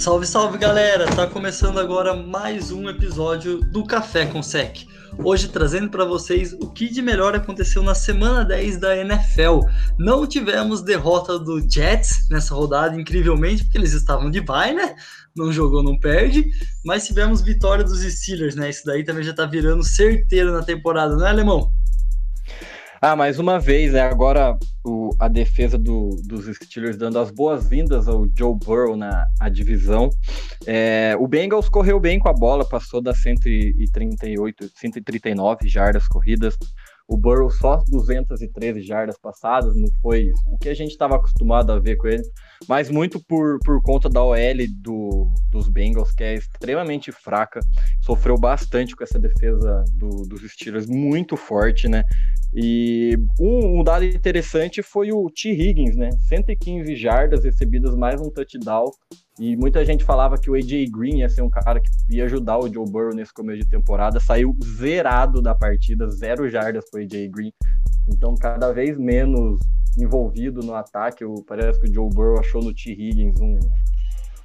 Salve, salve galera! Tá começando agora mais um episódio do Café com Sec. Hoje trazendo para vocês o que de melhor aconteceu na semana 10 da NFL. Não tivemos derrota do Jets nessa rodada, incrivelmente, porque eles estavam de bye, né? Não jogou, não perde. Mas tivemos vitória dos Steelers, né? Isso daí também já tá virando certeiro na temporada, não é, Alemão? Ah, mais uma vez, né? Agora o, a defesa do, dos Steelers dando as boas-vindas ao Joe Burrow na divisão. É, o Bengals correu bem com a bola, passou das 138, 139 jardas corridas. O Burrow só 213 jardas passadas, não foi o que a gente estava acostumado a ver com ele, mas muito por, por conta da OL do, dos Bengals, que é extremamente fraca, sofreu bastante com essa defesa do, dos Steelers, muito forte, né? E um, um, dado interessante foi o T. Higgins, né? 115 jardas recebidas, mais um touchdown. E muita gente falava que o AJ Green ia ser um cara que ia ajudar o Joe Burrow nesse começo de temporada. Saiu zerado da partida, zero jardas para AJ Green. Então, cada vez menos envolvido no ataque. Parece que o Joe Burrow achou no T. Higgins um,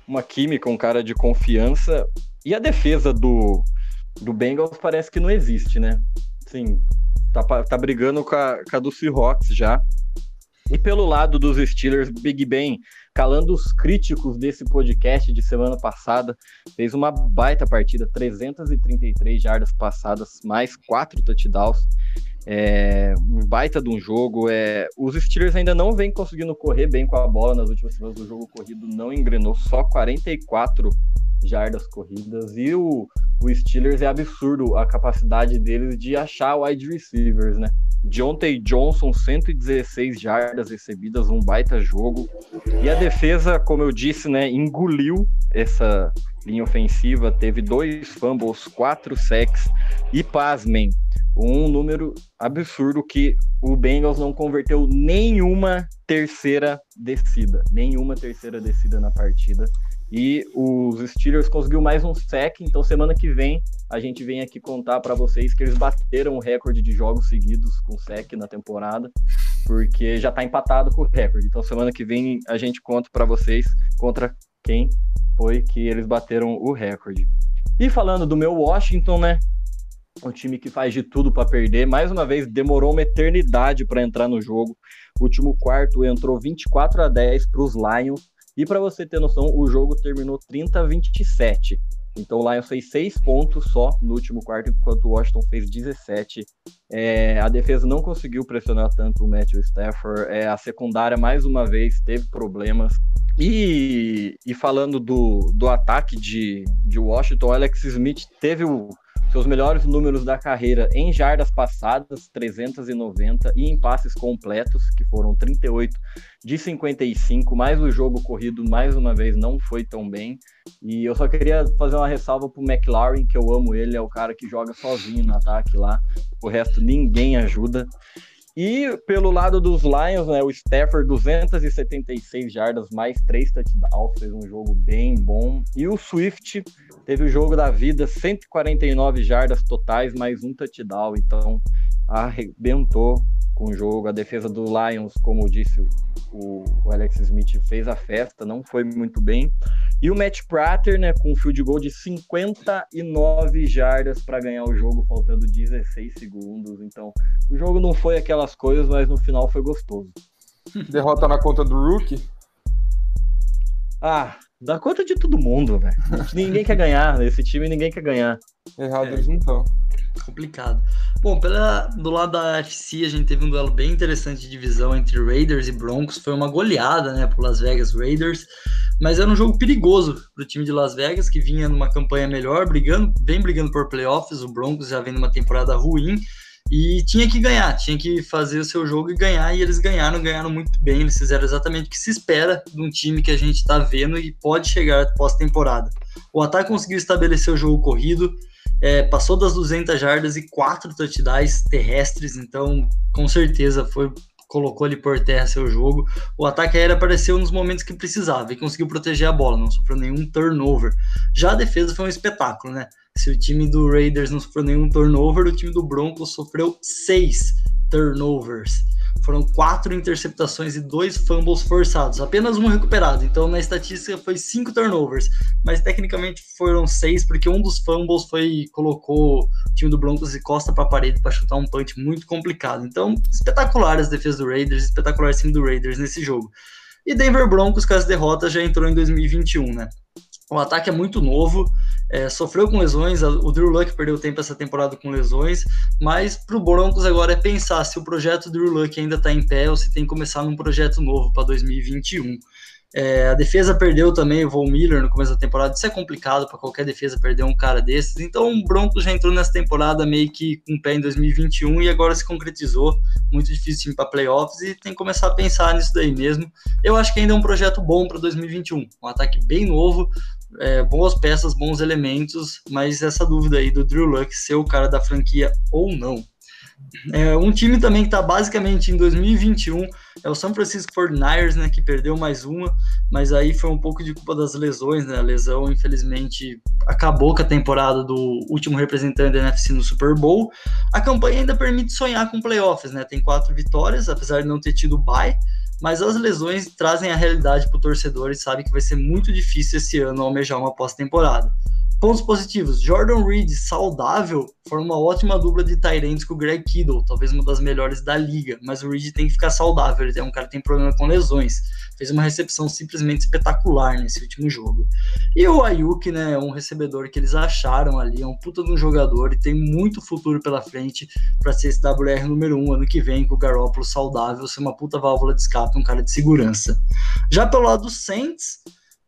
uma química, um cara de confiança. E a defesa do, do Bengals parece que não existe, né? Sim, Tá, tá brigando com a, com a do Seahawks já. E pelo lado dos Steelers, Big Ben, calando os críticos desse podcast de semana passada, fez uma baita partida, 333 jardas passadas, mais quatro touchdowns. É, um baita de um jogo. É, os Steelers ainda não vêm conseguindo correr bem com a bola nas últimas semanas do jogo corrido, não engrenou, só 44 jardas corridas. E o, o Steelers é absurdo a capacidade deles de achar wide receivers, né? Deontay Johnson, 116 jardas recebidas, um baita jogo. E a defesa, como eu disse, né, engoliu essa linha ofensiva, teve dois fumbles, quatro sacks e, pasmem, um número absurdo que o Bengals não converteu nenhuma terceira descida, nenhuma terceira descida na partida. E os Steelers conseguiu mais um sec, então semana que vem a gente vem aqui contar para vocês que eles bateram o recorde de jogos seguidos com sec na temporada, porque já está empatado com o recorde. Então semana que vem a gente conta para vocês contra quem foi que eles bateram o recorde. E falando do meu Washington, né? Um time que faz de tudo para perder. Mais uma vez, demorou uma eternidade para entrar no jogo. O último quarto entrou 24 a 10 para os Lions e para você ter noção, o jogo terminou 30 a 27. Então o Lions fez seis pontos só no último quarto, enquanto o Washington fez 17. É, a defesa não conseguiu pressionar tanto o Matthew Stafford. É, a secundária, mais uma vez, teve problemas. E, e falando do, do ataque de, de Washington, Alex Smith teve o, seus melhores números da carreira em jardas passadas, 390, e em passes completos, que foram 38 de 55, mais o jogo corrido, mais uma vez, não foi tão bem. E eu só queria fazer uma ressalva pro McLaren, que eu amo ele, é o cara que joga sozinho no ataque lá, o resto ninguém ajuda. E pelo lado dos Lions, né, o Stafford 276 jardas, mais três touchdowns, fez um jogo bem bom. E o Swift teve o jogo da vida, 149 jardas totais, mais um touchdown. Então arrebentou com o jogo. A defesa do Lions, como disse o, o Alex Smith, fez a festa, não foi muito bem. E o Matt Prater, né, com um field goal de 59 jardas para ganhar o jogo, faltando 16 segundos. Então, o jogo não foi aquelas coisas, mas no final foi gostoso. Derrota na conta do Rookie? Ah, dá conta de todo mundo, velho. ninguém quer ganhar, nesse time ninguém quer ganhar. Errado é. eles não estão. Complicado. Bom, pela, do lado da FC, a gente teve um duelo bem interessante de divisão entre Raiders e Broncos. Foi uma goleada, né, pro Las Vegas Raiders. Mas era um jogo perigoso pro time de Las Vegas, que vinha numa campanha melhor, brigando, vem brigando por playoffs. O Broncos já vem numa temporada ruim. E tinha que ganhar, tinha que fazer o seu jogo e ganhar, e eles ganharam, ganharam muito bem. Eles fizeram exatamente o que se espera de um time que a gente está vendo e pode chegar pós-temporada. O ataque conseguiu estabelecer o jogo corrido, é, passou das 200 jardas e quatro touchdowns terrestres, então com certeza foi colocou ali por terra seu jogo. O ataque aéreo apareceu nos momentos que precisava e conseguiu proteger a bola, não sofreu nenhum turnover. Já a defesa foi um espetáculo, né? Se o time do Raiders não sofreu nenhum turnover, o time do Broncos sofreu seis turnovers. foram quatro interceptações e dois fumbles forçados, apenas um recuperado. Então, na estatística, foi cinco turnovers, mas tecnicamente foram seis, porque um dos fumbles foi colocou o time do Broncos de costa para a parede para chutar um punch muito complicado. Então, espetacular as defesas do Raiders, espetacular time do Raiders nesse jogo. E Denver Broncos, com as derrotas, já entrou em 2021, né? O ataque é muito novo, é, sofreu com lesões, o Drew Luck perdeu tempo essa temporada com lesões, mas para o Broncos agora é pensar se o projeto Drew Luck ainda está em pé ou se tem que começar num projeto novo para 2021. É, a defesa perdeu também o Von Miller no começo da temporada. Isso é complicado para qualquer defesa perder um cara desses. Então o Broncos já entrou nessa temporada meio que com pé em 2021 e agora se concretizou. Muito difícil para playoffs e tem que começar a pensar nisso daí mesmo. Eu acho que ainda é um projeto bom para 2021. Um ataque bem novo, é, boas peças, bons elementos, mas essa dúvida aí do Drew Luck ser o cara da franquia ou não. É, um time também que está basicamente em 2021 é o San Francisco 49ers, né, que perdeu mais uma, mas aí foi um pouco de culpa das lesões, né? A lesão, infelizmente, acabou com a temporada do último representante da NFC no Super Bowl. A campanha ainda permite sonhar com playoffs, né? Tem quatro vitórias, apesar de não ter tido bye, mas as lesões trazem a realidade para o torcedor e sabe que vai ser muito difícil esse ano almejar uma pós-temporada. Pontos positivos: Jordan Reed saudável forma uma ótima dupla de Tyrants com o Greg Kittle, talvez uma das melhores da liga. Mas o Reed tem que ficar saudável, ele é um cara que tem problema com lesões. Fez uma recepção simplesmente espetacular nesse último jogo. E o Ayuk, né, é um recebedor que eles acharam ali, é um puta de um jogador e tem muito futuro pela frente para ser esse WR número 1 um, ano que vem com o Garoppolo saudável, ser uma puta válvula de escape, um cara de segurança. Já pelo lado do Saints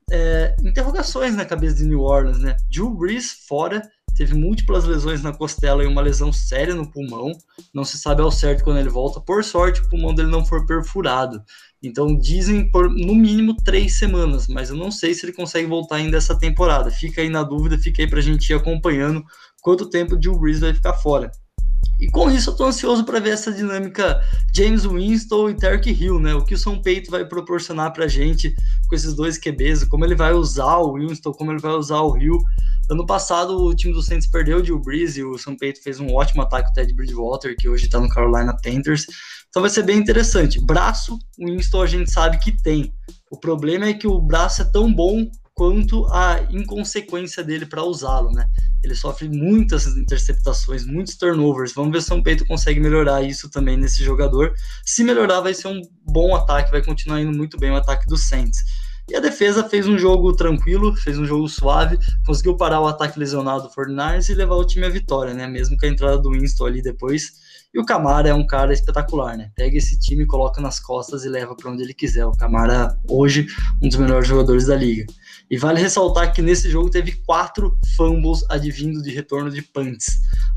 é, interrogações na cabeça de New Orleans, né? Drew Brees fora, teve múltiplas lesões na costela e uma lesão séria no pulmão. Não se sabe ao certo quando ele volta. Por sorte, o pulmão dele não foi perfurado. Então dizem por no mínimo três semanas, mas eu não sei se ele consegue voltar ainda essa temporada. Fica aí na dúvida, fica aí pra gente ir acompanhando quanto tempo o Drew Brees vai ficar fora. E com isso eu tô ansioso para ver essa dinâmica James Winston e Terk Hill, né? O que o São Peito vai proporcionar pra gente com esses dois QBs, como ele vai usar o Winston, como ele vai usar o Hill. Ano passado o time do Saints perdeu o Drew Brees e o São Peito fez um ótimo ataque o Ted Bridgewater, que hoje tá no Carolina Panthers. Então vai ser bem interessante. Braço, o Winston a gente sabe que tem. O problema é que o braço é tão bom quanto a inconsequência dele para usá-lo, né? Ele sofre muitas interceptações, muitos turnovers. Vamos ver se o São Peito consegue melhorar isso também nesse jogador. Se melhorar, vai ser um bom ataque, vai continuar indo muito bem o ataque do Saints. E a defesa fez um jogo tranquilo, fez um jogo suave, conseguiu parar o ataque lesionado do Fortnite e levar o time à vitória, né? Mesmo com a entrada do Winston ali depois e o Camara é um cara espetacular, né? Pega esse time, coloca nas costas e leva para onde ele quiser. O Camara, hoje, um dos melhores jogadores da liga. E vale ressaltar que nesse jogo teve quatro fumbles advindo de retorno de punts,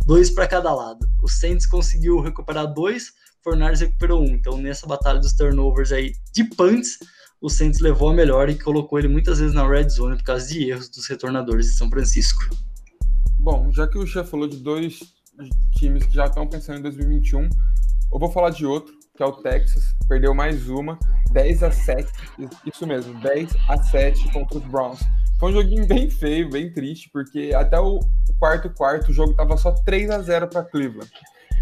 dois para cada lado. O Saints conseguiu recuperar dois, Fornares recuperou um. Então, nessa batalha dos turnovers aí de punts, o Saints levou a melhor e colocou ele muitas vezes na red zone por causa de erros dos retornadores de São Francisco. Bom, já que o Chef falou de dois times que já estão pensando em 2021. Eu vou falar de outro, que é o Texas. Perdeu mais uma, 10 a 7. Isso mesmo, 10 a 7 contra os Browns. Foi um joguinho bem feio, bem triste, porque até o quarto quarto o jogo tava só 3 a 0 para Cleveland.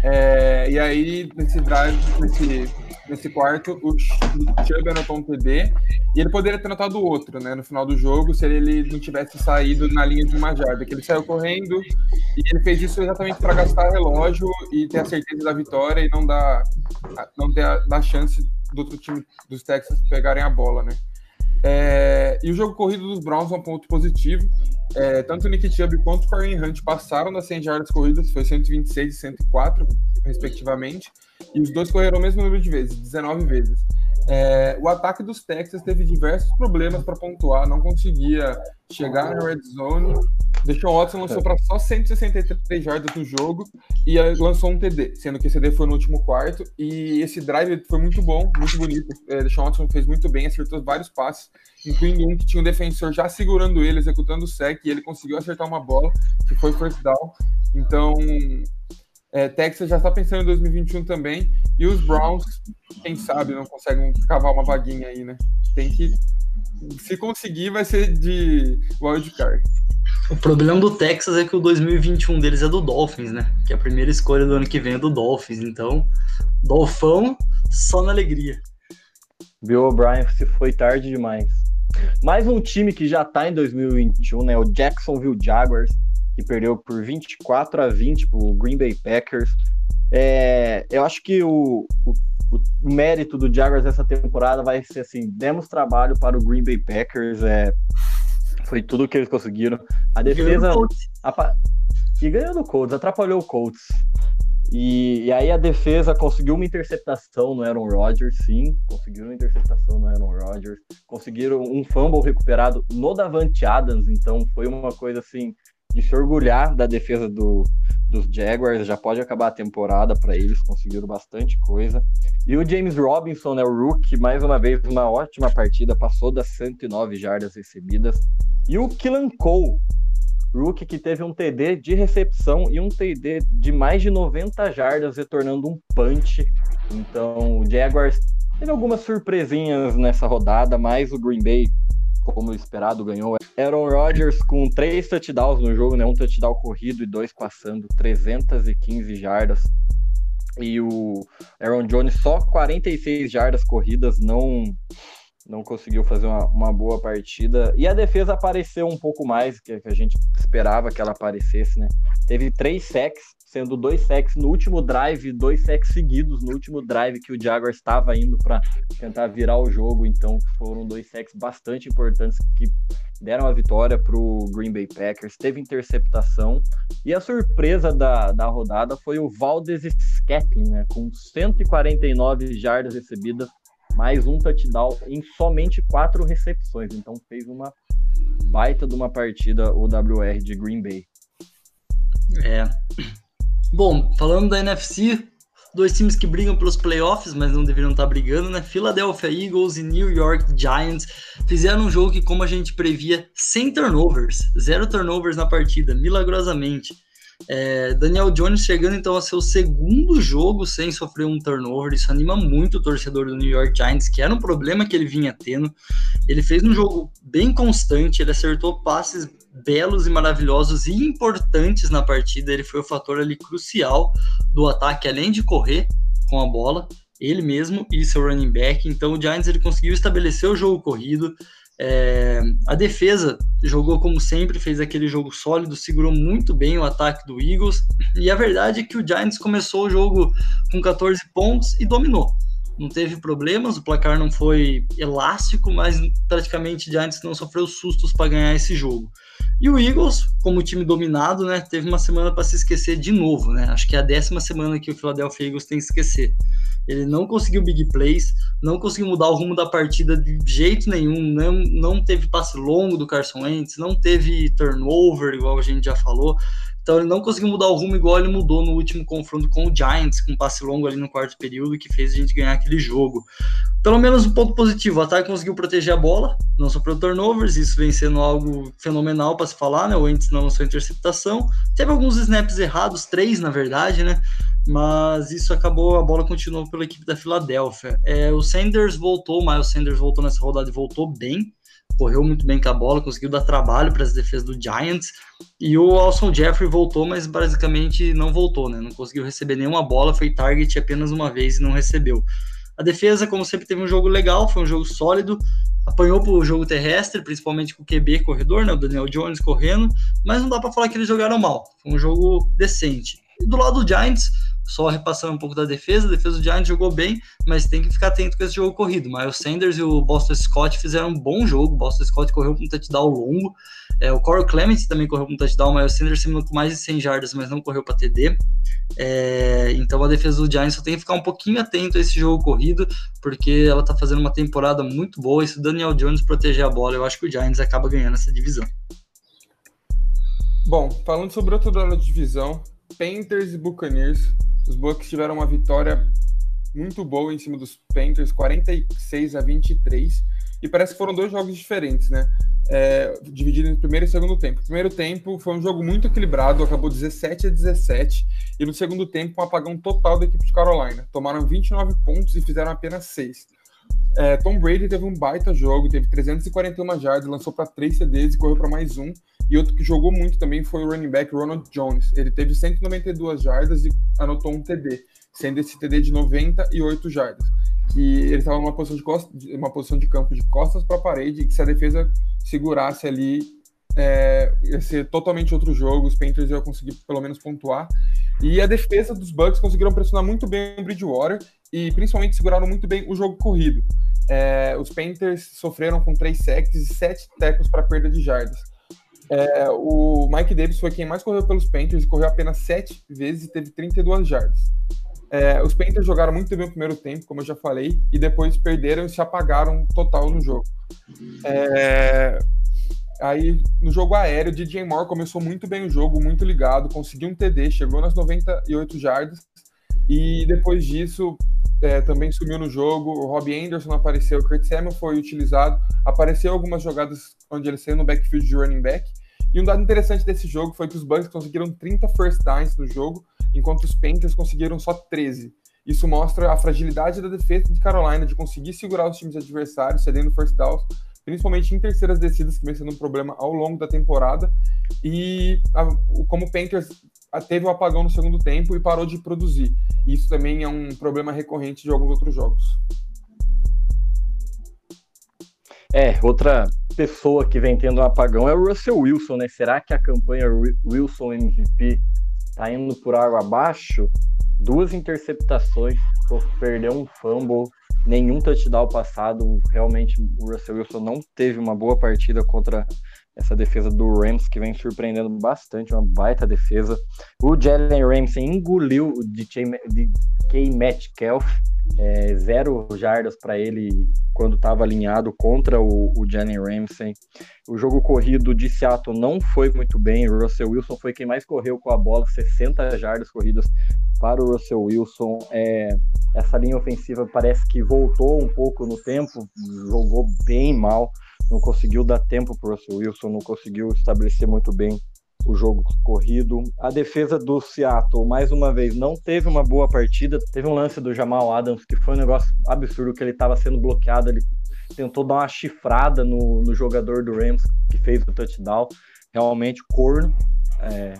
É, e aí, nesse drive, nesse, nesse quarto, o Chubb anotou um TD e ele poderia ter anotado outro, né, no final do jogo, se ele não tivesse saído na linha de uma jarda, que ele saiu correndo e ele fez isso exatamente para gastar relógio e ter a certeza da vitória e não dar, não ter a, dar chance do outro time dos Texas pegarem a bola, né. É, e o jogo corrido dos Browns é um ponto positivo. É, tanto o Nick Chubb quanto o Kareem Hunt passaram das 100 jardas corridas, foi 126 e 104, respectivamente. E os dois correram o mesmo número de vezes, 19 vezes. É, o ataque dos Texas teve diversos problemas para pontuar, não conseguia chegar na red zone. Deshaun Watson lançou para só 163 jardas no jogo e lançou um TD, sendo que esse TD foi no último quarto. E esse drive foi muito bom, muito bonito. É, Deshaun Watson fez muito bem, acertou vários passes, incluindo um que tinha um defensor já segurando ele, executando o sec, e ele conseguiu acertar uma bola, que foi first down. Então, é, Texas já está pensando em 2021 também. E os Browns, quem sabe, não conseguem cavar uma vaguinha aí, né? Tem que. Se conseguir, vai ser de wildcard. O problema do Texas é que o 2021 deles é do Dolphins, né? Que a primeira escolha do ano que vem é do Dolphins. Então, Dolfão, só na alegria. Bill O'Brien se foi tarde demais. Mais um time que já tá em 2021, né? O Jacksonville Jaguars, que perdeu por 24 a 20 pro Green Bay Packers. É, eu acho que o, o, o, mérito do Jaguars essa temporada vai ser assim: demos trabalho para o Green Bay Packers, é, foi tudo que eles conseguiram. A defesa. A, e ganhou do Colts, atrapalhou o Colts. E, e, aí a defesa conseguiu uma interceptação no Aaron Rodgers, sim, conseguiram uma interceptação no Aaron Rodgers, conseguiram um fumble recuperado no Davante Adams, então foi uma coisa assim de se orgulhar da defesa do, dos Jaguars, já pode acabar a temporada para eles, conseguiram bastante coisa. E o James Robinson, né, o rookie, mais uma vez uma ótima partida, passou das 109 jardas recebidas. E o Killan Cole, Rookie que teve um TD de recepção e um TD de mais de 90 jardas, retornando um punch. Então, o Jaguars teve algumas surpresinhas nessa rodada, mas o Green Bay, como esperado, ganhou. Aaron Rodgers com três touchdowns no jogo, né? Um touchdown corrido e dois passando, 315 jardas. E o Aaron Jones só 46 jardas corridas, não não conseguiu fazer uma, uma, boa partida. E a defesa apareceu um pouco mais, que, que a gente esperava que ela aparecesse, né? Teve três sacks, sendo dois sacks no último drive, dois sacks seguidos no último drive que o Jaguar estava indo para tentar virar o jogo. Então foram dois sacks bastante importantes que deram a vitória para o Green Bay Packers. Teve interceptação. E a surpresa da, da rodada foi o Valdez Scantling, né? Com 149 jardas recebidas mais um touchdown em somente quatro recepções. Então fez uma baita de uma partida o WR de Green Bay. É. Bom, falando da NFC, dois times que brigam pelos playoffs, mas não deveriam estar brigando, né? Philadelphia Eagles e New York Giants fizeram um jogo que, como a gente previa, sem turnovers, zero turnovers na partida, milagrosamente. É, Daniel Jones chegando então ao seu segundo jogo sem sofrer um turnover, isso anima muito o torcedor do New York Giants, que era um problema que ele vinha tendo. Ele fez um jogo bem constante, ele acertou passes belos e maravilhosos e importantes na partida. Ele foi o fator ali crucial do ataque, além de correr com a bola, ele mesmo e seu running back. Então o Giants ele conseguiu estabelecer o jogo corrido. É, a defesa jogou como sempre, fez aquele jogo sólido, segurou muito bem o ataque do Eagles. E a verdade é que o Giants começou o jogo com 14 pontos e dominou. Não teve problemas, o placar não foi elástico, mas praticamente o Giants não sofreu sustos para ganhar esse jogo. E o Eagles, como time dominado, né, teve uma semana para se esquecer de novo, né? Acho que é a décima semana que o Philadelphia Eagles tem que esquecer. Ele não conseguiu big plays, não conseguiu mudar o rumo da partida de jeito nenhum, não, não teve passe longo do Carson Wentz, não teve turnover, igual a gente já falou. Então ele não conseguiu mudar o rumo igual ele mudou no último confronto com o Giants, com um passe longo ali no quarto período, que fez a gente ganhar aquele jogo. Pelo menos um ponto positivo, o ataque conseguiu proteger a bola, não sofreu turnovers, isso vem sendo algo fenomenal para se falar, né? O Wentz não lançou interceptação. Teve alguns snaps errados, três na verdade, né? Mas isso acabou, a bola continuou pela equipe da Filadélfia. É, o Sanders voltou, o Miles Sanders voltou nessa rodada e voltou bem correu muito bem com a bola, conseguiu dar trabalho para as defesas do Giants. E o Alson Jeffrey voltou, mas basicamente não voltou, né? Não conseguiu receber nenhuma bola, foi target apenas uma vez e não recebeu. A defesa, como sempre, teve um jogo legal, foi um jogo sólido, apanhou para o jogo terrestre, principalmente com o QB corredor, né? O Daniel Jones correndo, mas não dá para falar que eles jogaram mal. Foi um jogo decente. E do lado do Giants, só repassando um pouco da defesa, a defesa do Giants jogou bem, mas tem que ficar atento com esse jogo corrido. Mas o Sanders e o Boston Scott fizeram um bom jogo. O Boston Scott correu com um touchdown longo. É, o Corey Clement também correu com um touchdown, mas o Sanders terminou com mais de 100 jardas, mas não correu para TD. É, então a defesa do Giants só tem que ficar um pouquinho atento a esse jogo corrido, porque ela tá fazendo uma temporada muito boa. E se o Daniel Jones proteger a bola, eu acho que o Giants acaba ganhando essa divisão. Bom, falando sobre outra duelo de divisão, Panthers e Buccaneers. Os Bucks tiveram uma vitória muito boa em cima dos Panthers, 46 a 23. E parece que foram dois jogos diferentes, né? É, dividido em primeiro e segundo tempo. primeiro tempo foi um jogo muito equilibrado, acabou 17 a 17. E no segundo tempo, um apagão total da equipe de Carolina. Tomaram 29 pontos e fizeram apenas 6. É, Tom Brady teve um baita jogo, teve 341 jardas, lançou para 3 CDs e correu para mais um. E outro que jogou muito também foi o running back Ronald Jones. Ele teve 192 jardas e anotou um TD, sendo esse TD de 98 jardas. que ele estava numa posição de costa, uma posição de campo de costas para a parede e que se a defesa segurasse ali é, ia ser totalmente outro jogo, os Panthers iam conseguir pelo menos pontuar. E a defesa dos Bucks conseguiram pressionar muito bem o Bridgewater e principalmente seguraram muito bem o jogo corrido. É, os Panthers sofreram com três sacks e sete tackles para perda de jardas. É, o Mike Davis foi quem mais correu pelos Panthers e correu apenas sete vezes e teve 32 jardas. É, os Panthers jogaram muito bem o primeiro tempo, como eu já falei, e depois perderam e se apagaram total no jogo. É, aí, no jogo aéreo, DJ Moore começou muito bem o jogo, muito ligado, conseguiu um TD, chegou nas 98 jardas, e depois disso é, também sumiu no jogo. O Robbie Anderson apareceu, o Kurt Samuel foi utilizado, apareceu algumas jogadas onde ele saiu no backfield de running back. E um dado interessante desse jogo foi que os Bucks conseguiram 30 first downs no jogo, enquanto os Panthers conseguiram só 13. Isso mostra a fragilidade da defesa de Carolina de conseguir segurar os times adversários, cedendo first downs, principalmente em terceiras descidas, que vem sendo um problema ao longo da temporada. E a, como o Panthers teve um apagão no segundo tempo e parou de produzir. Isso também é um problema recorrente de alguns outros jogos. É, outra pessoa que vem tendo um apagão é o Russell Wilson, né? Será que a campanha Wilson MVP tá indo por água abaixo, duas interceptações, perdeu um fumble, nenhum touchdown passado. Realmente o Russell Wilson não teve uma boa partida contra essa defesa do Rams que vem surpreendendo bastante, uma baita defesa. O Jalen Ramsey engoliu o DK Metcalf, é, zero jardas para ele quando estava alinhado contra o, o Jalen Ramsey. O jogo corrido de Seattle não foi muito bem. O Russell Wilson foi quem mais correu com a bola, 60 jardas corridas para o Russell Wilson. É, essa linha ofensiva parece que voltou um pouco no tempo, jogou bem mal, não conseguiu dar tempo para o Russell Wilson, não conseguiu estabelecer muito bem o jogo corrido. A defesa do Seattle, mais uma vez, não teve uma boa partida. Teve um lance do Jamal Adams que foi um negócio absurdo, que ele estava sendo bloqueado, ele tentou dar uma chifrada no, no jogador do Rams que fez o touchdown. Realmente, corno. É,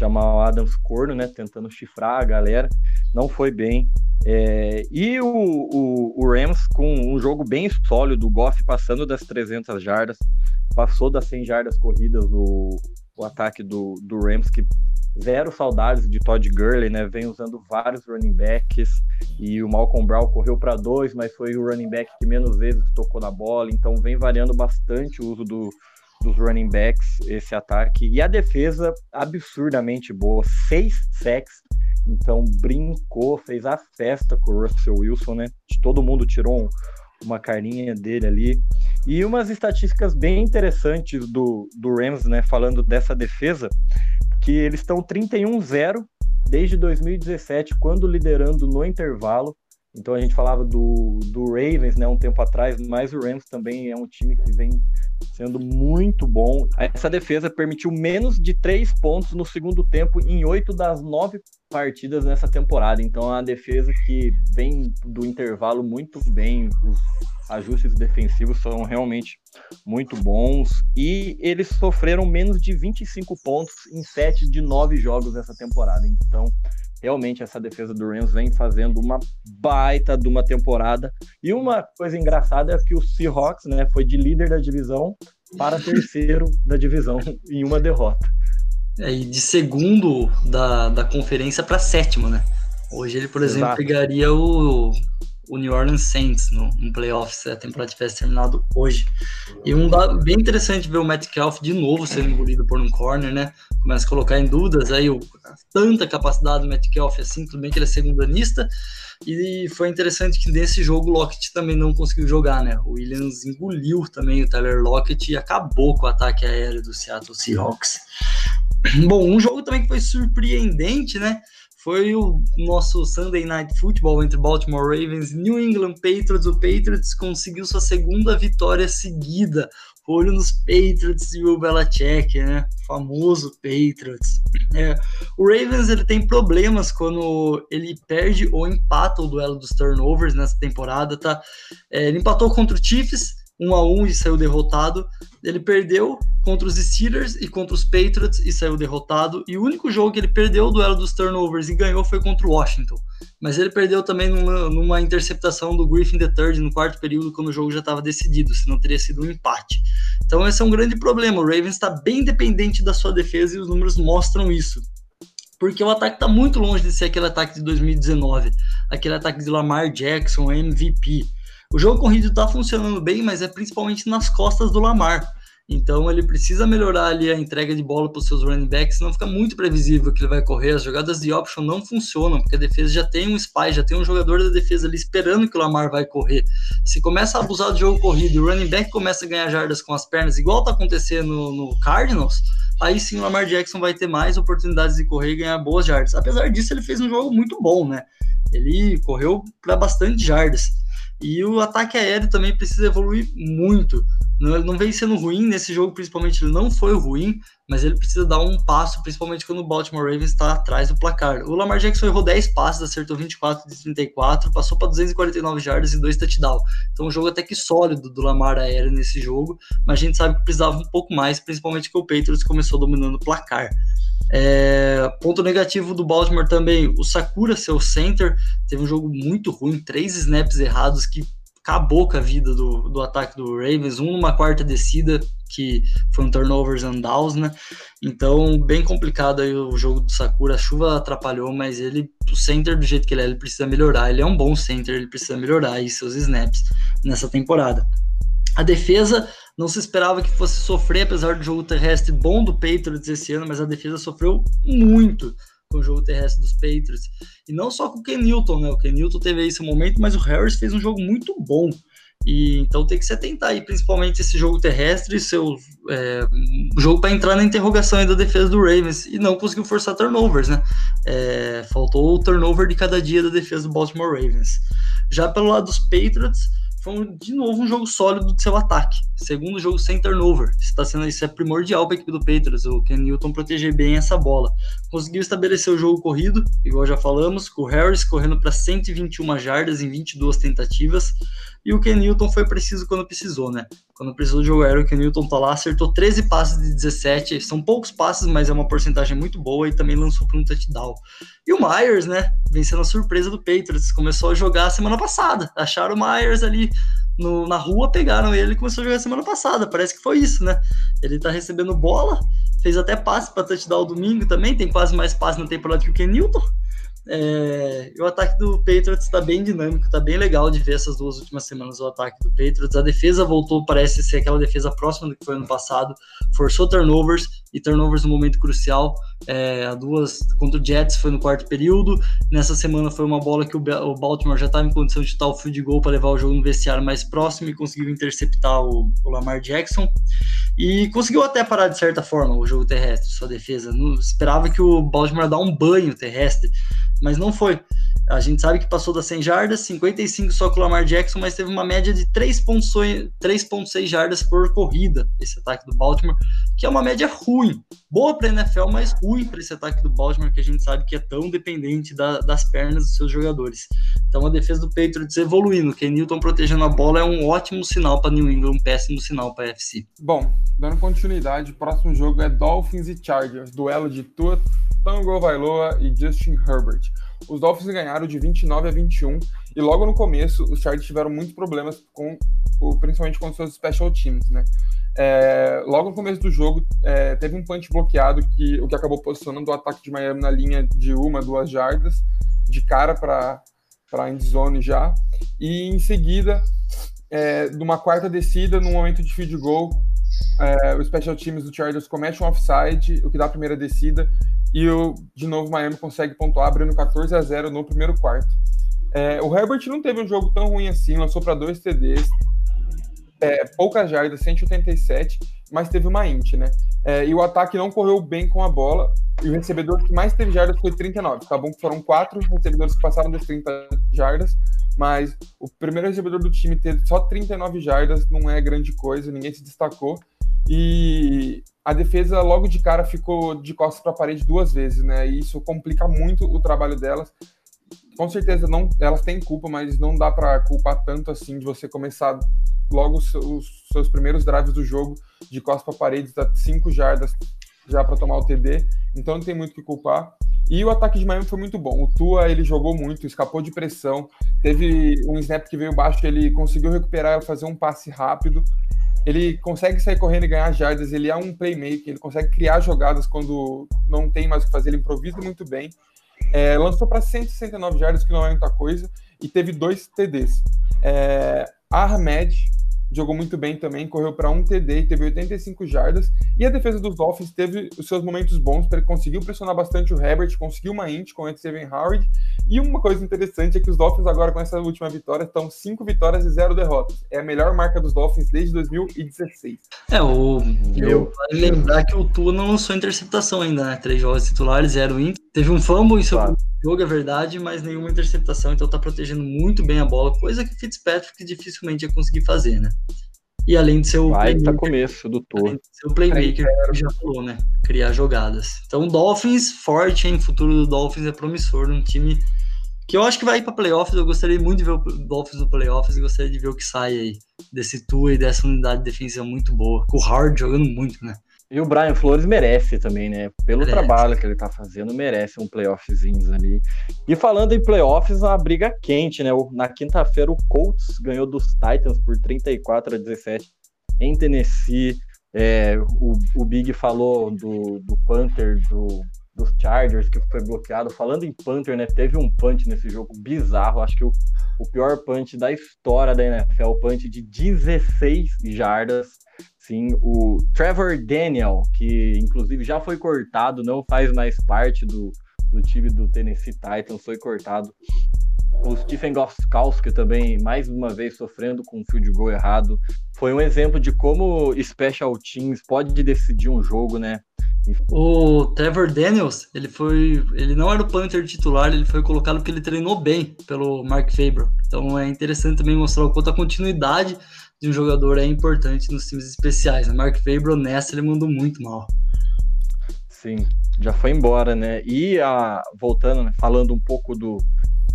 Jamal Adams corno, né? Tentando chifrar a galera. Não foi bem. É, e o, o, o, Rams com um jogo bem sólido, o Goff passando das 300 jardas, passou das 100 jardas corridas o, o ataque do, do Rams, que zero saudades de Todd Gurley, né? Vem usando vários running backs e o Malcolm Brown correu para dois, mas foi o running back que menos vezes tocou na bola, então vem variando bastante o uso do, dos running backs esse ataque e a defesa absurdamente boa, seis sacks, então brincou, fez a festa com o Russell Wilson, né? Todo mundo tirou um, uma carninha dele ali. E umas estatísticas bem interessantes do, do Rams, né, falando dessa defesa, que eles estão 31-0 desde 2017, quando liderando no intervalo. Então a gente falava do, do Ravens, né, um tempo atrás, mas o Rams também é um time que vem sendo muito bom. Essa defesa permitiu menos de três pontos no segundo tempo em oito das nove partidas nessa temporada. Então é uma defesa que vem do intervalo muito bem. Os ajustes defensivos são realmente muito bons. E eles sofreram menos de 25 pontos em sete de nove jogos nessa temporada. Então realmente essa defesa do Rams vem fazendo uma baita de uma temporada. E uma coisa engraçada é que o Seahawks, né, foi de líder da divisão para terceiro da divisão em uma derrota. É, e de segundo da, da conferência para sétimo, né? Hoje ele, por exemplo, Exato. pegaria o o New Orleans Saints no, no playoffs se a temporada tivesse terminado hoje. E um dado bem interessante ver o Metcalf de novo sendo engolido por um corner, né? Começa a colocar em dúvidas aí o, tanta capacidade do Metcalf assim, tudo bem que ele é segundanista. E foi interessante que nesse jogo o Lockett também não conseguiu jogar, né? O Williams engoliu também o Tyler Lockett e acabou com o ataque aéreo do Seattle Seahawks. Bom, um jogo também que foi surpreendente, né? Foi o nosso Sunday Night Football entre Baltimore Ravens e New England Patriots. O Patriots conseguiu sua segunda vitória seguida. Olho nos Patriots e o Belichick, né? O famoso Patriots. É, o Ravens ele tem problemas quando ele perde ou empata o duelo dos turnovers nessa temporada, tá? É, ele empatou contra o Chiefs, um a um e saiu derrotado. Ele perdeu contra os Steelers e contra os Patriots e saiu derrotado. E o único jogo que ele perdeu o duelo dos turnovers e ganhou foi contra o Washington. Mas ele perdeu também numa, numa interceptação do Griffin III no quarto período, quando o jogo já estava decidido, senão teria sido um empate. Então esse é um grande problema. O Ravens está bem dependente da sua defesa e os números mostram isso porque o ataque está muito longe de ser aquele ataque de 2019, aquele ataque de Lamar Jackson, MVP. O jogo corrido está funcionando bem, mas é principalmente nas costas do Lamar. Então ele precisa melhorar ali a entrega de bola para os seus running backs, senão fica muito previsível que ele vai correr. As jogadas de option não funcionam, porque a defesa já tem um spy, já tem um jogador da defesa ali esperando que o Lamar vai correr. Se começa a abusar do jogo corrido e o running back começa a ganhar jardas com as pernas, igual está acontecendo no Cardinals, aí sim o Lamar Jackson vai ter mais oportunidades de correr e ganhar boas jardas. Apesar disso, ele fez um jogo muito bom, né? Ele correu para bastante jardas. E o ataque aéreo também precisa evoluir muito. Não, não vem sendo ruim nesse jogo, principalmente ele não foi ruim, mas ele precisa dar um passo, principalmente quando o Baltimore Ravens está atrás do placar. O Lamar Jackson errou 10 passes, acertou 24 de 34, passou para 249 jardas e dois touchdowns. Então um jogo até que sólido do Lamar aéreo nesse jogo, mas a gente sabe que precisava um pouco mais, principalmente que o Patriots começou dominando o placar. É, ponto negativo do Baltimore também, o Sakura, seu center, teve um jogo muito ruim, três snaps errados que acabou com a vida do, do ataque do Ravens, um numa quarta descida, que foi um turnovers and downs, né? Então, bem complicado aí o jogo do Sakura, a chuva atrapalhou, mas ele, o center do jeito que ele é, ele precisa melhorar, ele é um bom center, ele precisa melhorar aí seus snaps nessa temporada. A defesa não se esperava que fosse sofrer, apesar do jogo terrestre bom do Patriots esse ano, mas a defesa sofreu muito com o jogo terrestre dos Patriots. E não só com o Ken Newton, né? O Ken Newton teve esse momento, mas o Harris fez um jogo muito bom. E então tem que se atentar aí, principalmente esse jogo terrestre, seu é, jogo para entrar na interrogação da defesa do Ravens e não conseguiu forçar turnovers, né? É, faltou o turnover de cada dia da defesa do Baltimore Ravens. Já pelo lado dos Patriots, foi de novo um jogo sólido do seu ataque. Segundo jogo sem turnover. Está sendo isso é primordial para a equipe do Patriots. O Ken Newton proteger bem essa bola. Conseguiu estabelecer o jogo corrido, igual já falamos, com o Harris correndo para 121 jardas em 22 tentativas. E o Ken Newton foi preciso quando precisou, né? Quando precisou de jogo aéreo, o Ken Newton tá lá, acertou 13 passes de 17. São poucos passes, mas é uma porcentagem muito boa e também lançou para um touchdown. E o Myers, né? Vencendo a surpresa do Patriots. Começou a jogar semana passada. Acharam o Myers ali no, na rua, pegaram ele e começou a jogar semana passada. Parece que foi isso, né? Ele tá recebendo bola, fez até passe para touchdown domingo também. Tem quase mais passe na temporada que o Ken Newton. É, o ataque do Patriots está bem dinâmico, está bem legal de ver essas duas últimas semanas o ataque do Patriots. A defesa voltou, parece ser aquela defesa próxima do que foi ano passado, forçou turnovers e turnovers no momento crucial. É, a duas contra o Jets foi no quarto período. Nessa semana foi uma bola que o, o Baltimore já estava em condição de chutar o field goal para levar o jogo no vestiário mais próximo e conseguiu interceptar o, o Lamar Jackson. E conseguiu até parar de certa forma o jogo terrestre, sua defesa. Não esperava que o Baltimore dar um banho terrestre mas não foi. A gente sabe que passou das 100 jardas, 55 só com o Lamar Jackson, mas teve uma média de 3,6 jardas por corrida, esse ataque do Baltimore, que é uma média ruim. Boa para a NFL, mas ruim para esse ataque do Baltimore, que a gente sabe que é tão dependente da, das pernas dos seus jogadores. Então a defesa do Patriots evoluindo, que Newton protegendo a bola é um ótimo sinal para New England, um péssimo sinal para a FC. Bom, dando continuidade, o próximo jogo é Dolphins e Chargers, duelo de Tua Tango Vailoa e Justin Herbert. Os Dolphins ganharam de 29 a 21 e logo no começo os Chargers tiveram muitos problemas com, principalmente com os seus special teams, né? É, logo no começo do jogo é, teve um punch bloqueado que o que acabou posicionando o ataque de Miami na linha de uma, duas jardas de cara para para endzone já e em seguida é, numa quarta descida no momento de field goal é, o special teams do Chargers comete um offside, o que dá a primeira descida e o, de novo, Miami consegue pontuar, abrindo 14 a 0 no primeiro quarto. É, o Herbert não teve um jogo tão ruim assim, lançou para dois TDs, é, poucas jardas, 187, mas teve uma int, né? É, e o ataque não correu bem com a bola, e o recebedor que mais teve jardas foi 39. Tá bom foram quatro recebedores que passaram das 30 jardas, mas o primeiro recebedor do time ter só 39 jardas não é grande coisa, ninguém se destacou. E a defesa logo de cara ficou de costas para a parede duas vezes, né? E isso complica muito o trabalho delas. Com certeza não, elas têm culpa, mas não dá para culpar tanto assim de você começar logo os, seus primeiros drives do jogo de costas para a 5 jardas já para tomar o TD, então não tem muito que culpar. E o ataque de Miami foi muito bom. O Tua, ele jogou muito, escapou de pressão. Teve um snap que veio baixo, ele conseguiu recuperar, fazer um passe rápido. Ele consegue sair correndo e ganhar jardas. Ele é um playmaker, ele consegue criar jogadas quando não tem mais o que fazer. Ele improvisa muito bem. É, lançou para 169 jardas, que não é muita coisa. E teve dois TDs. É, Ahmed, jogou muito bem também, correu para um TD e teve 85 jardas. E a defesa dos Dolphins teve os seus momentos bons, porque ele conseguiu pressionar bastante o Herbert, conseguiu uma int com o Steven Howard. E uma coisa interessante é que os Dolphins agora com essa última vitória estão 5 vitórias e 0 derrotas. É a melhor marca dos Dolphins desde 2016. É, o eu vale lembrar que o Tua não lançou interceptação ainda, né? Três jogos titulares, zero int. Teve um fumble em seu claro. jogo, é verdade, mas nenhuma interceptação, então tá protegendo muito bem a bola, coisa que Fitzpatrick dificilmente ia conseguir fazer, né? E além de ser o Vai, tá começo do tour. Ser o playmaker que já falou, né? Criar jogadas. Então, Dolphins forte, hein? O futuro do Dolphins é promissor num time que eu acho que vai ir para playoffs. Eu gostaria muito de ver o Dolphins no playoffs e gostaria de ver o que sai aí desse tour e dessa unidade defensiva muito boa. Com o Hard jogando muito, né? E o Brian Flores merece também, né? Pelo merece. trabalho que ele tá fazendo, merece um playoffzinho ali. E falando em playoffs, uma briga quente, né? Na quinta-feira, o Colts ganhou dos Titans por 34 a 17 em Tennessee. É, o, o Big falou do, do Panther do, dos Chargers que foi bloqueado. Falando em Panther, né? Teve um punch nesse jogo bizarro. Acho que o, o pior punch da história da NFL, o punch de 16 jardas Sim, o Trevor Daniel, que inclusive já foi cortado, não faz mais parte do, do time do Tennessee Titans, foi cortado. O Stephen Gostkowski também, mais uma vez, sofrendo com um field goal errado. Foi um exemplo de como Special Teams pode decidir um jogo, né? O Trevor Daniels, ele foi, ele não era o punter titular, ele foi colocado porque ele treinou bem pelo Mark Faber. Então é interessante também mostrar o quanto a continuidade de um jogador é importante nos times especiais. Né? Mark Faber nessa ele mandou muito mal. Sim, já foi embora, né? E a, voltando, né, falando um pouco do,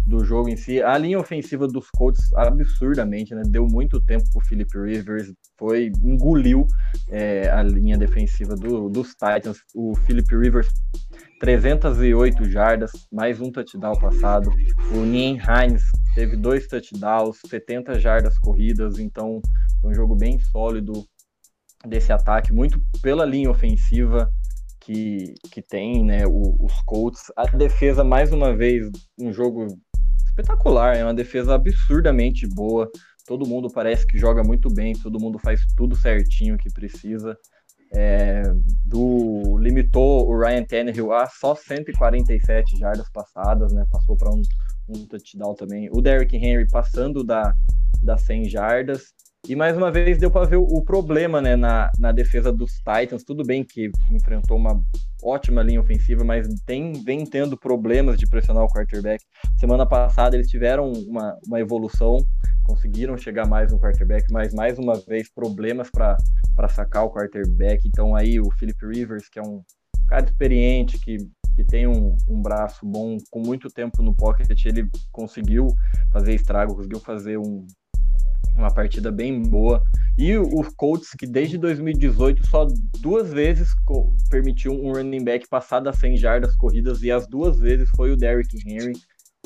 do jogo em si, a linha ofensiva dos Colts absurdamente, né? Deu muito tempo pro Philip Rivers, foi engoliu é, a linha defensiva do, dos Titans. O Philip Rivers 308 jardas, mais um touchdown passado. O Nien Hines teve dois touchdowns, 70 jardas corridas, então foi um jogo bem sólido desse ataque, muito pela linha ofensiva que, que tem, né, o, os Colts. A defesa, mais uma vez, um jogo espetacular, é uma defesa absurdamente boa. Todo mundo parece que joga muito bem, todo mundo faz tudo certinho que precisa. É, do limitou o Ryan Tannehill a só 147 jardas passadas, né? Passou para um, um touchdown também. O Derrick Henry passando da, das 100 jardas. E mais uma vez deu para ver o, problema né, na, na defesa dos Titans. Tudo bem que enfrentou uma ótima linha ofensiva, mas tem, vem tendo problemas de pressionar o quarterback. Semana passada eles tiveram uma, uma evolução, conseguiram chegar mais no quarterback, mas mais uma vez problemas para sacar o quarterback. Então aí o Philip Rivers, que é um cara experiente, que que tem um, um, braço bom, com muito tempo no pocket, ele conseguiu fazer estrago, conseguiu fazer um, uma partida bem boa. E o Colts, que desde 2018 só duas vezes permitiu um running back passar das 100 jardas corridas, e as duas vezes foi o Derrick Henry.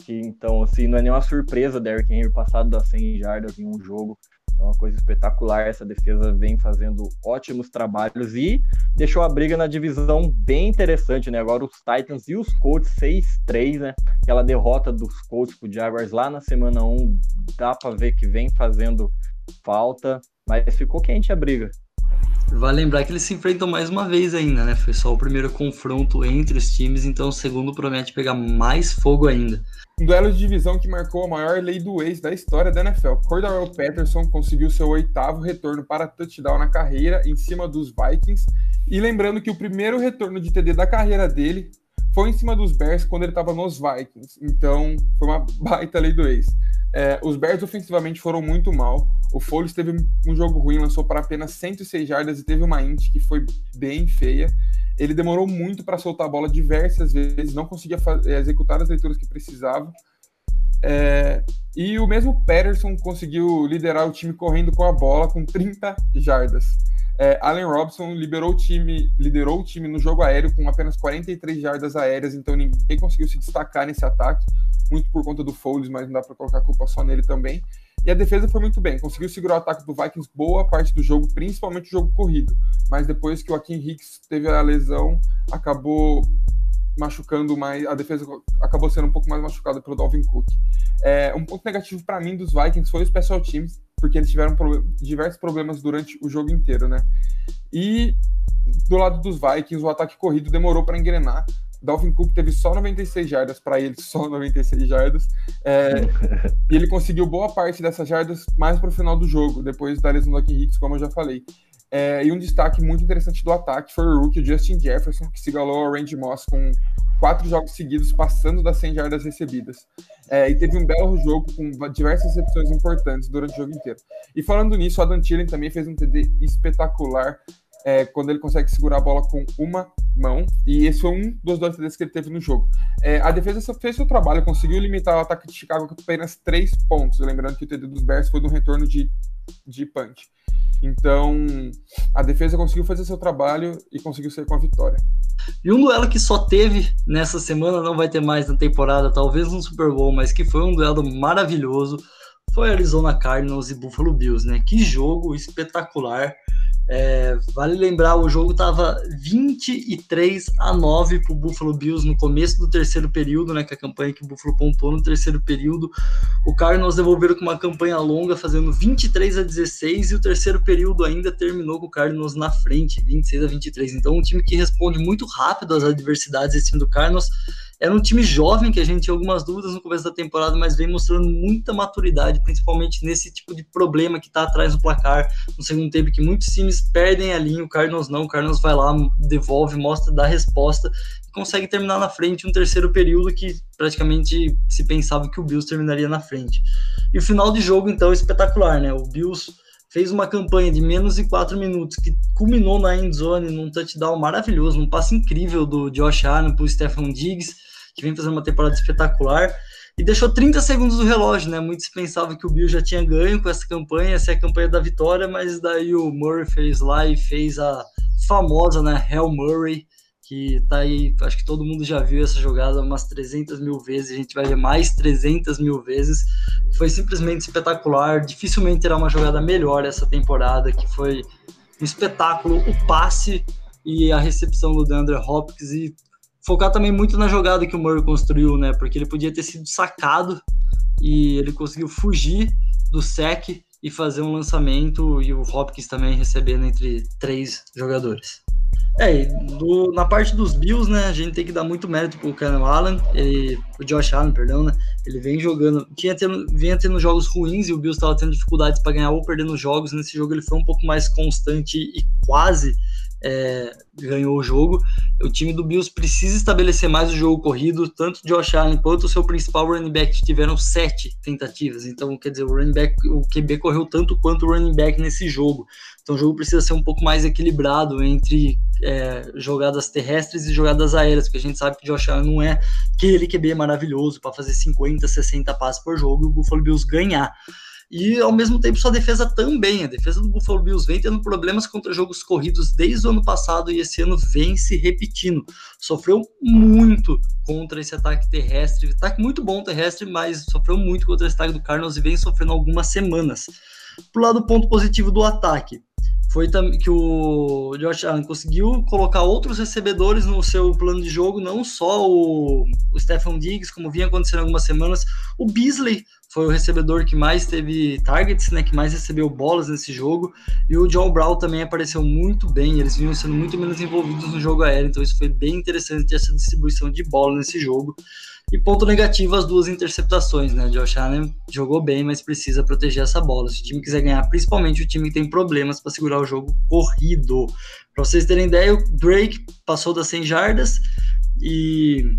Que, então, assim, não é nenhuma surpresa Derrick Henry passado das 100 jardas em um jogo. É uma coisa espetacular. Essa defesa vem fazendo ótimos trabalhos e deixou a briga na divisão bem interessante, né? Agora os Titans e os Colts 6-3, né? Aquela derrota dos Colts pro Jaguars lá na semana 1, dá para ver que vem fazendo falta, mas ficou quente a briga. Vale lembrar que eles se enfrentam mais uma vez ainda, né? Foi só o primeiro confronto entre os times, então o segundo promete pegar mais fogo ainda. Um duelo de divisão que marcou a maior lei do ex da história da NFL. Cordell Patterson conseguiu seu oitavo retorno para touchdown na carreira em cima dos Vikings. E lembrando que o primeiro retorno de TD da carreira dele foi em cima dos Bears quando ele estava nos Vikings. Então foi uma baita lei do ex. É, os Bears ofensivamente foram muito mal. O Foles teve um jogo ruim, lançou para apenas 106 jardas e teve uma int que foi bem feia. Ele demorou muito para soltar a bola diversas vezes, não conseguia fazer, executar as leituras que precisava. É, e o mesmo Patterson conseguiu liderar o time correndo com a bola com 30 jardas. É, Allen Robson liberou o time, liderou o time no jogo aéreo com apenas 43 jardas aéreas, então ninguém conseguiu se destacar nesse ataque, muito por conta do Foles, mas não dá para colocar a culpa só nele também. E a defesa foi muito bem, conseguiu segurar o ataque do Vikings boa parte do jogo, principalmente o jogo corrido. Mas depois que o Akin Hicks teve a lesão, acabou machucando mais, a defesa acabou sendo um pouco mais machucada pelo Dalvin Cook. É, um ponto negativo para mim dos Vikings foi o special teams, porque eles tiveram diversos problemas durante o jogo inteiro, né? E do lado dos Vikings, o ataque corrido demorou para engrenar. Dalvin Cook teve só 96 jardas para ele, só 96 jardas. É, e ele conseguiu boa parte dessas jardas mais para o final do jogo, depois da lesão do Hicks, como eu já falei. É, e um destaque muito interessante do ataque foi o rookie Justin Jefferson, que se igualou ao Randy Moss com quatro jogos seguidos passando das 100 jardas recebidas. É, e teve um belo jogo com diversas recepções importantes durante o jogo inteiro. E falando nisso, Adam Thielen também fez um TD espetacular é, quando ele consegue segurar a bola com uma mão. E esse foi um dos dois TDs que ele teve no jogo. É, a defesa fez seu trabalho, conseguiu limitar o ataque de Chicago com apenas três pontos. Lembrando que o TD dos Bears foi no retorno de, de punch. Então, a defesa conseguiu fazer seu trabalho e conseguiu sair com a vitória. E um duelo que só teve nessa semana, não vai ter mais na temporada, talvez no Super Bowl, mas que foi um duelo maravilhoso, foi Arizona Cardinals e Buffalo Bills, né? Que jogo espetacular. É, vale lembrar, o jogo estava 23 a 9 para o Buffalo Bills no começo do terceiro período, né? Que a campanha que o Buffalo pontuou no terceiro período. O Cardinals devolveram com uma campanha longa, fazendo 23 a 16, e o terceiro período ainda terminou com o Cardinals na frente, 26 a 23. Então, um time que responde muito rápido às adversidades, esse time do Cardinals. Era um time jovem que a gente tinha algumas dúvidas no começo da temporada, mas vem mostrando muita maturidade, principalmente nesse tipo de problema que está atrás do placar no segundo tempo, que muitos times perdem a linha, o Cardinals não, o Cardinals vai lá, devolve, mostra, dá resposta e consegue terminar na frente um terceiro período que praticamente se pensava que o Bills terminaria na frente. E o final de jogo, então, é espetacular, né? O Bills fez uma campanha de menos de 4 minutos que culminou na end zone num touchdown maravilhoso, num passe incrível do Josh Allen para o Stephen Diggs que vem fazendo uma temporada espetacular, e deixou 30 segundos do relógio, né? Muitos pensavam que o Bill já tinha ganho com essa campanha, essa é a campanha da vitória, mas daí o Murray fez lá e fez a famosa, né, Hell Murray, que tá aí, acho que todo mundo já viu essa jogada umas 300 mil vezes, a gente vai ver mais 300 mil vezes, foi simplesmente espetacular, dificilmente terá uma jogada melhor essa temporada, que foi um espetáculo, o passe e a recepção do DeAndre Hopkins, e focar também muito na jogada que o Murray construiu, né? Porque ele podia ter sido sacado e ele conseguiu fugir do sec e fazer um lançamento e o Hopkins também recebendo entre três jogadores. É, do, na parte dos Bills, né, a gente tem que dar muito mérito pro Kenneth Allen, ele, o Josh Allen, perdão, né, ele vem jogando, tinha tendo, vinha tendo jogos ruins e o Bills estava tendo dificuldades para ganhar ou perdendo jogos, nesse jogo ele foi um pouco mais constante e quase é, ganhou o jogo. O time do Bills precisa estabelecer mais o jogo corrido, tanto Josh Allen quanto o seu principal running back tiveram sete tentativas. Então, quer dizer, o running back, o QB correu tanto quanto o running back nesse jogo. Então, o jogo precisa ser um pouco mais equilibrado entre é, jogadas terrestres e jogadas aéreas, porque a gente sabe que Josh Allen não é aquele QB maravilhoso para fazer 50, 60 passes por jogo e o Buffalo Bills ganhar e ao mesmo tempo sua defesa também. A defesa do Buffalo Bills vem tendo problemas contra jogos corridos desde o ano passado e esse ano vem se repetindo. Sofreu muito contra esse ataque terrestre, ataque muito bom terrestre, mas sofreu muito contra esse ataque do Cardinals e vem sofrendo algumas semanas. Pro lado ponto positivo do ataque, foi que o Josh Allen conseguiu colocar outros recebedores no seu plano de jogo, não só o, o Stephen Diggs, como vinha acontecendo algumas semanas, o Beasley foi o recebedor que mais teve targets, né, que mais recebeu bolas nesse jogo, e o John Brown também apareceu muito bem, eles vinham sendo muito menos envolvidos no jogo aéreo, então isso foi bem interessante essa distribuição de bola nesse jogo. E ponto negativo, as duas interceptações, né? Josh Allen jogou bem, mas precisa proteger essa bola. Se o time quiser ganhar, principalmente o time que tem problemas para segurar o jogo corrido. Para vocês terem ideia, o Drake passou das 100 jardas e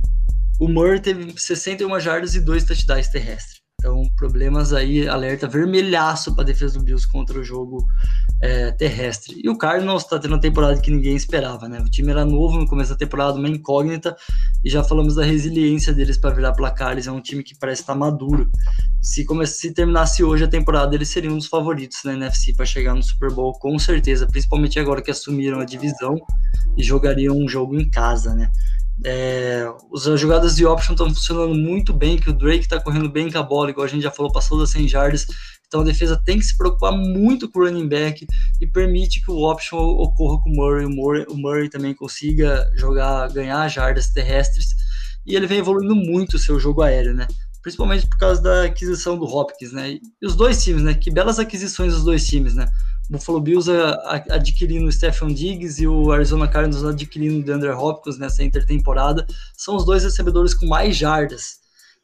o Murray teve 61 jardas e dois touchdowns terrestres. Problemas aí, alerta vermelhaço para defesa do Bills contra o jogo é, terrestre. E o Cardinals está tendo uma temporada que ninguém esperava, né? O time era novo no começo da temporada, uma incógnita, e já falamos da resiliência deles para virar placares. É um time que parece estar tá maduro. Se, se terminasse hoje a temporada, eles seriam um dos favoritos na NFC para chegar no Super Bowl, com certeza, principalmente agora que assumiram a divisão e jogariam um jogo em casa, né? É, as jogadas de option estão funcionando muito bem, que o Drake está correndo bem com a bola, igual a gente já falou, passou das 100 jardas, então a defesa tem que se preocupar muito com o running back e permite que o option ocorra com o Murray, o Murray, o Murray também consiga jogar, ganhar jardas terrestres, e ele vem evoluindo muito o seu jogo aéreo, né? Principalmente por causa da aquisição do Hopkins, né? E os dois times, né? Que belas aquisições os dois times, né? Buffalo Bills adquirindo o Stephen Diggs e o Arizona Cardinals adquirindo o DeAndre Hopkins nessa intertemporada. São os dois recebedores com mais jardas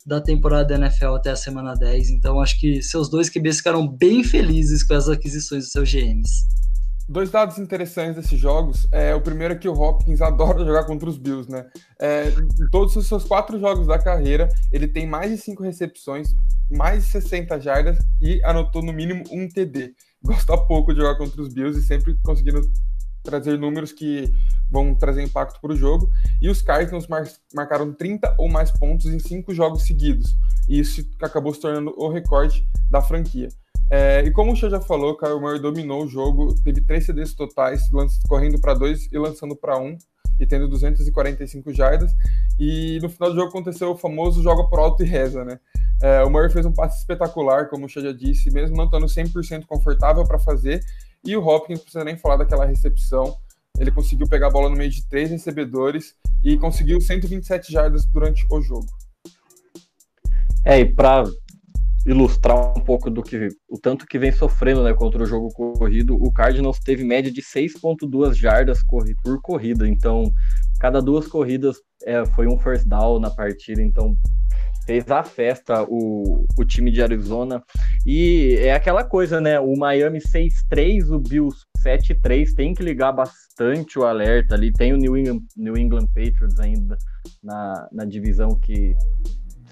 da temporada da NFL até a semana 10. Então, acho que seus dois QBs ficaram bem felizes com as aquisições dos seus GMs. Dois dados interessantes desses jogos. É, o primeiro é que o Hopkins adora jogar contra os Bills, né? É, em todos os seus quatro jogos da carreira, ele tem mais de cinco recepções, mais de 60 jardas e anotou no mínimo um TD. Gosta pouco de jogar contra os Bills e sempre conseguindo trazer números que vão trazer impacto para o jogo. E os Cardinals mar marcaram 30 ou mais pontos em cinco jogos seguidos. E isso acabou se tornando o recorde da franquia. É, e como o Xê já falou, Kyle Murray dominou o jogo, teve três CDs totais, correndo para dois e lançando para um, e tendo 245 jardas. E no final do jogo aconteceu o famoso joga pro alto e reza, né? É, o Murray fez um passe espetacular, como o Xê já disse, mesmo não estando 100% confortável para fazer. E o Hopkins, não precisa nem falar daquela recepção, ele conseguiu pegar a bola no meio de três recebedores e conseguiu 127 jardas durante o jogo. É, e para ilustrar um pouco do que o tanto que vem sofrendo né, contra o jogo corrido, o Cardinals teve média de 6.2 jardas por corrida, então cada duas corridas é, foi um first down na partida, então fez a festa o, o time de Arizona. E é aquela coisa, né? O Miami 6-3, o Bills 7-3, tem que ligar bastante o alerta ali. Tem o New England, New England Patriots ainda na, na divisão que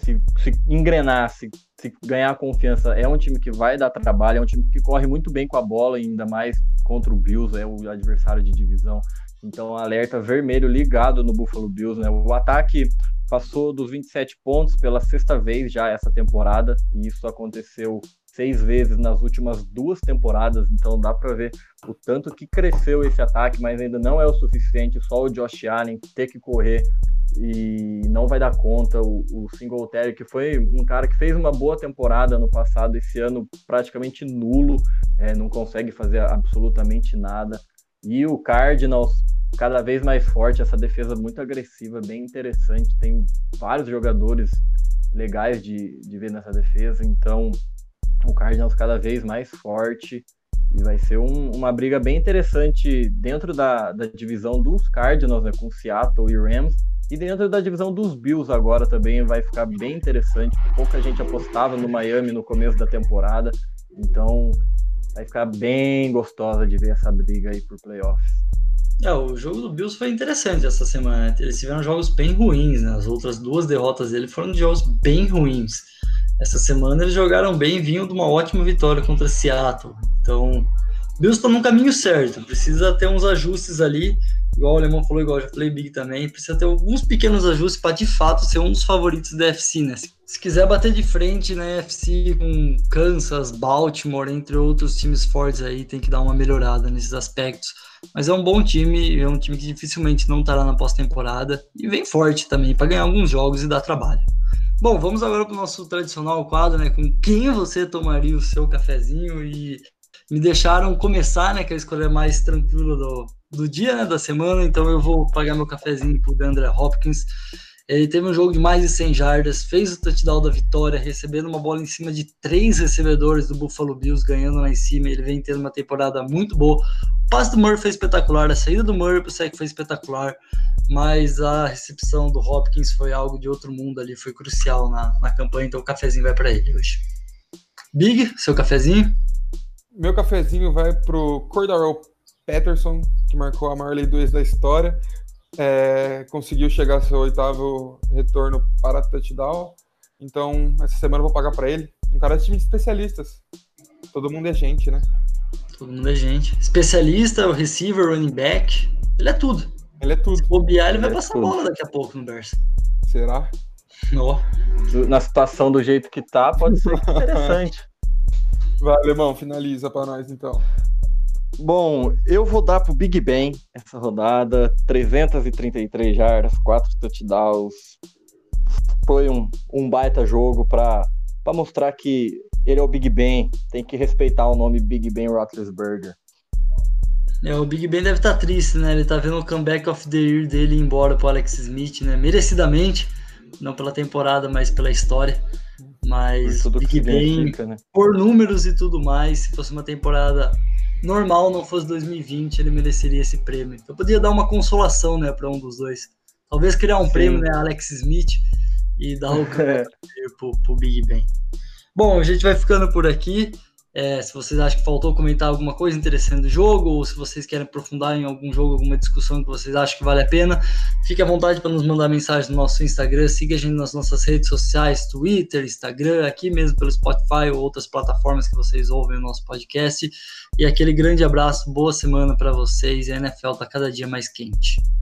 se, se engrenar, se, se ganhar confiança, é um time que vai dar trabalho, é um time que corre muito bem com a bola, ainda mais contra o Bills, é o adversário de divisão. Então, alerta vermelho ligado no Buffalo Bills, né? O ataque passou dos 27 pontos pela sexta vez já essa temporada, e isso aconteceu seis vezes nas últimas duas temporadas, então dá para ver o tanto que cresceu esse ataque, mas ainda não é o suficiente, só o Josh Allen ter que correr e não vai dar conta. O, o Singletary, que foi um cara que fez uma boa temporada no passado, esse ano praticamente nulo, é, não consegue fazer absolutamente nada. E o Cardinals cada vez mais forte, essa defesa muito agressiva, bem interessante. Tem vários jogadores legais de, de ver nessa defesa, então o Cardinals cada vez mais forte e vai ser um, uma briga bem interessante dentro da, da divisão dos Cardinals, né, com Seattle e Rams, e dentro da divisão dos Bills agora também vai ficar bem interessante. Pouca gente apostava no Miami no começo da temporada, então vai ficar bem gostosa de ver essa briga aí por playoffs. É, o jogo do Bills foi interessante essa semana. Eles tiveram jogos bem ruins, né? As outras duas derrotas dele foram de jogos bem ruins. Essa semana eles jogaram bem, vinham de uma ótima vitória contra Seattle. Então, Bills está no caminho certo. Precisa ter uns ajustes ali, igual o Alemão falou, igual já falei Big também. Precisa ter alguns pequenos ajustes para de fato ser um dos favoritos da FC, né? Se quiser bater de frente na FC com Kansas, Baltimore, entre outros times fortes aí, tem que dar uma melhorada nesses aspectos mas é um bom time, é um time que dificilmente não estará na pós-temporada e vem forte também para ganhar alguns jogos e dar trabalho. Bom, vamos agora para o nosso tradicional quadro, né? Com quem você tomaria o seu cafezinho e me deixaram começar, né? Que é a escolha mais tranquila do, do dia, né? Da semana. Então eu vou pagar meu cafezinho pro André Hopkins. Ele teve um jogo de mais de 100 jardas, fez o touchdown da vitória, recebendo uma bola em cima de três recebedores do Buffalo Bills, ganhando lá em cima. Ele vem tendo uma temporada muito boa. O passe do Murray foi espetacular, a saída do Murray para o sec foi espetacular, mas a recepção do Hopkins foi algo de outro mundo ali, foi crucial na, na campanha, então o cafezinho vai para ele hoje. Big, seu cafezinho? Meu cafezinho vai pro Cordarrelle Patterson, que marcou a maior lei 2 da história é, conseguiu chegar ao seu oitavo retorno para touchdown. Então, essa semana eu vou pagar para ele. Um cara de time de especialistas. Todo mundo é gente, né? Todo mundo é gente. Especialista, o receiver, running back. Ele é tudo. Ele é tudo. Se bobear, ele, Ele vai é passar tudo. bola daqui a pouco no Berço. Será? Ó. Na situação do jeito que tá, pode ser interessante. Vai, Alemão, finaliza para nós então. Bom, eu vou dar pro Big Ben essa rodada. 333 jardas, 4 touchdowns. Foi um, um baita jogo para mostrar que ele é o Big Ben. Tem que respeitar o nome Big Ben Roethlisberger. É, o Big Ben deve estar triste, né? Ele tá vendo o comeback of the year dele ir embora pro Alex Smith, né? Merecidamente, não pela temporada, mas pela história. Por Mas que Big Ben, né? por números e tudo mais, se fosse uma temporada normal, não fosse 2020, ele mereceria esse prêmio. Eu podia dar uma consolação, né, para um dos dois. Talvez criar um Sim. prêmio, né, Alex Smith, e dar o year pro, pro Big Ben. Bom, a gente vai ficando por aqui. É, se vocês acham que faltou comentar alguma coisa interessante do jogo, ou se vocês querem aprofundar em algum jogo, alguma discussão que vocês acham que vale a pena, fique à vontade para nos mandar mensagem no nosso Instagram, siga a gente nas nossas redes sociais, Twitter, Instagram, aqui mesmo pelo Spotify ou outras plataformas que vocês ouvem o nosso podcast. E aquele grande abraço, boa semana para vocês. A NFL tá cada dia mais quente.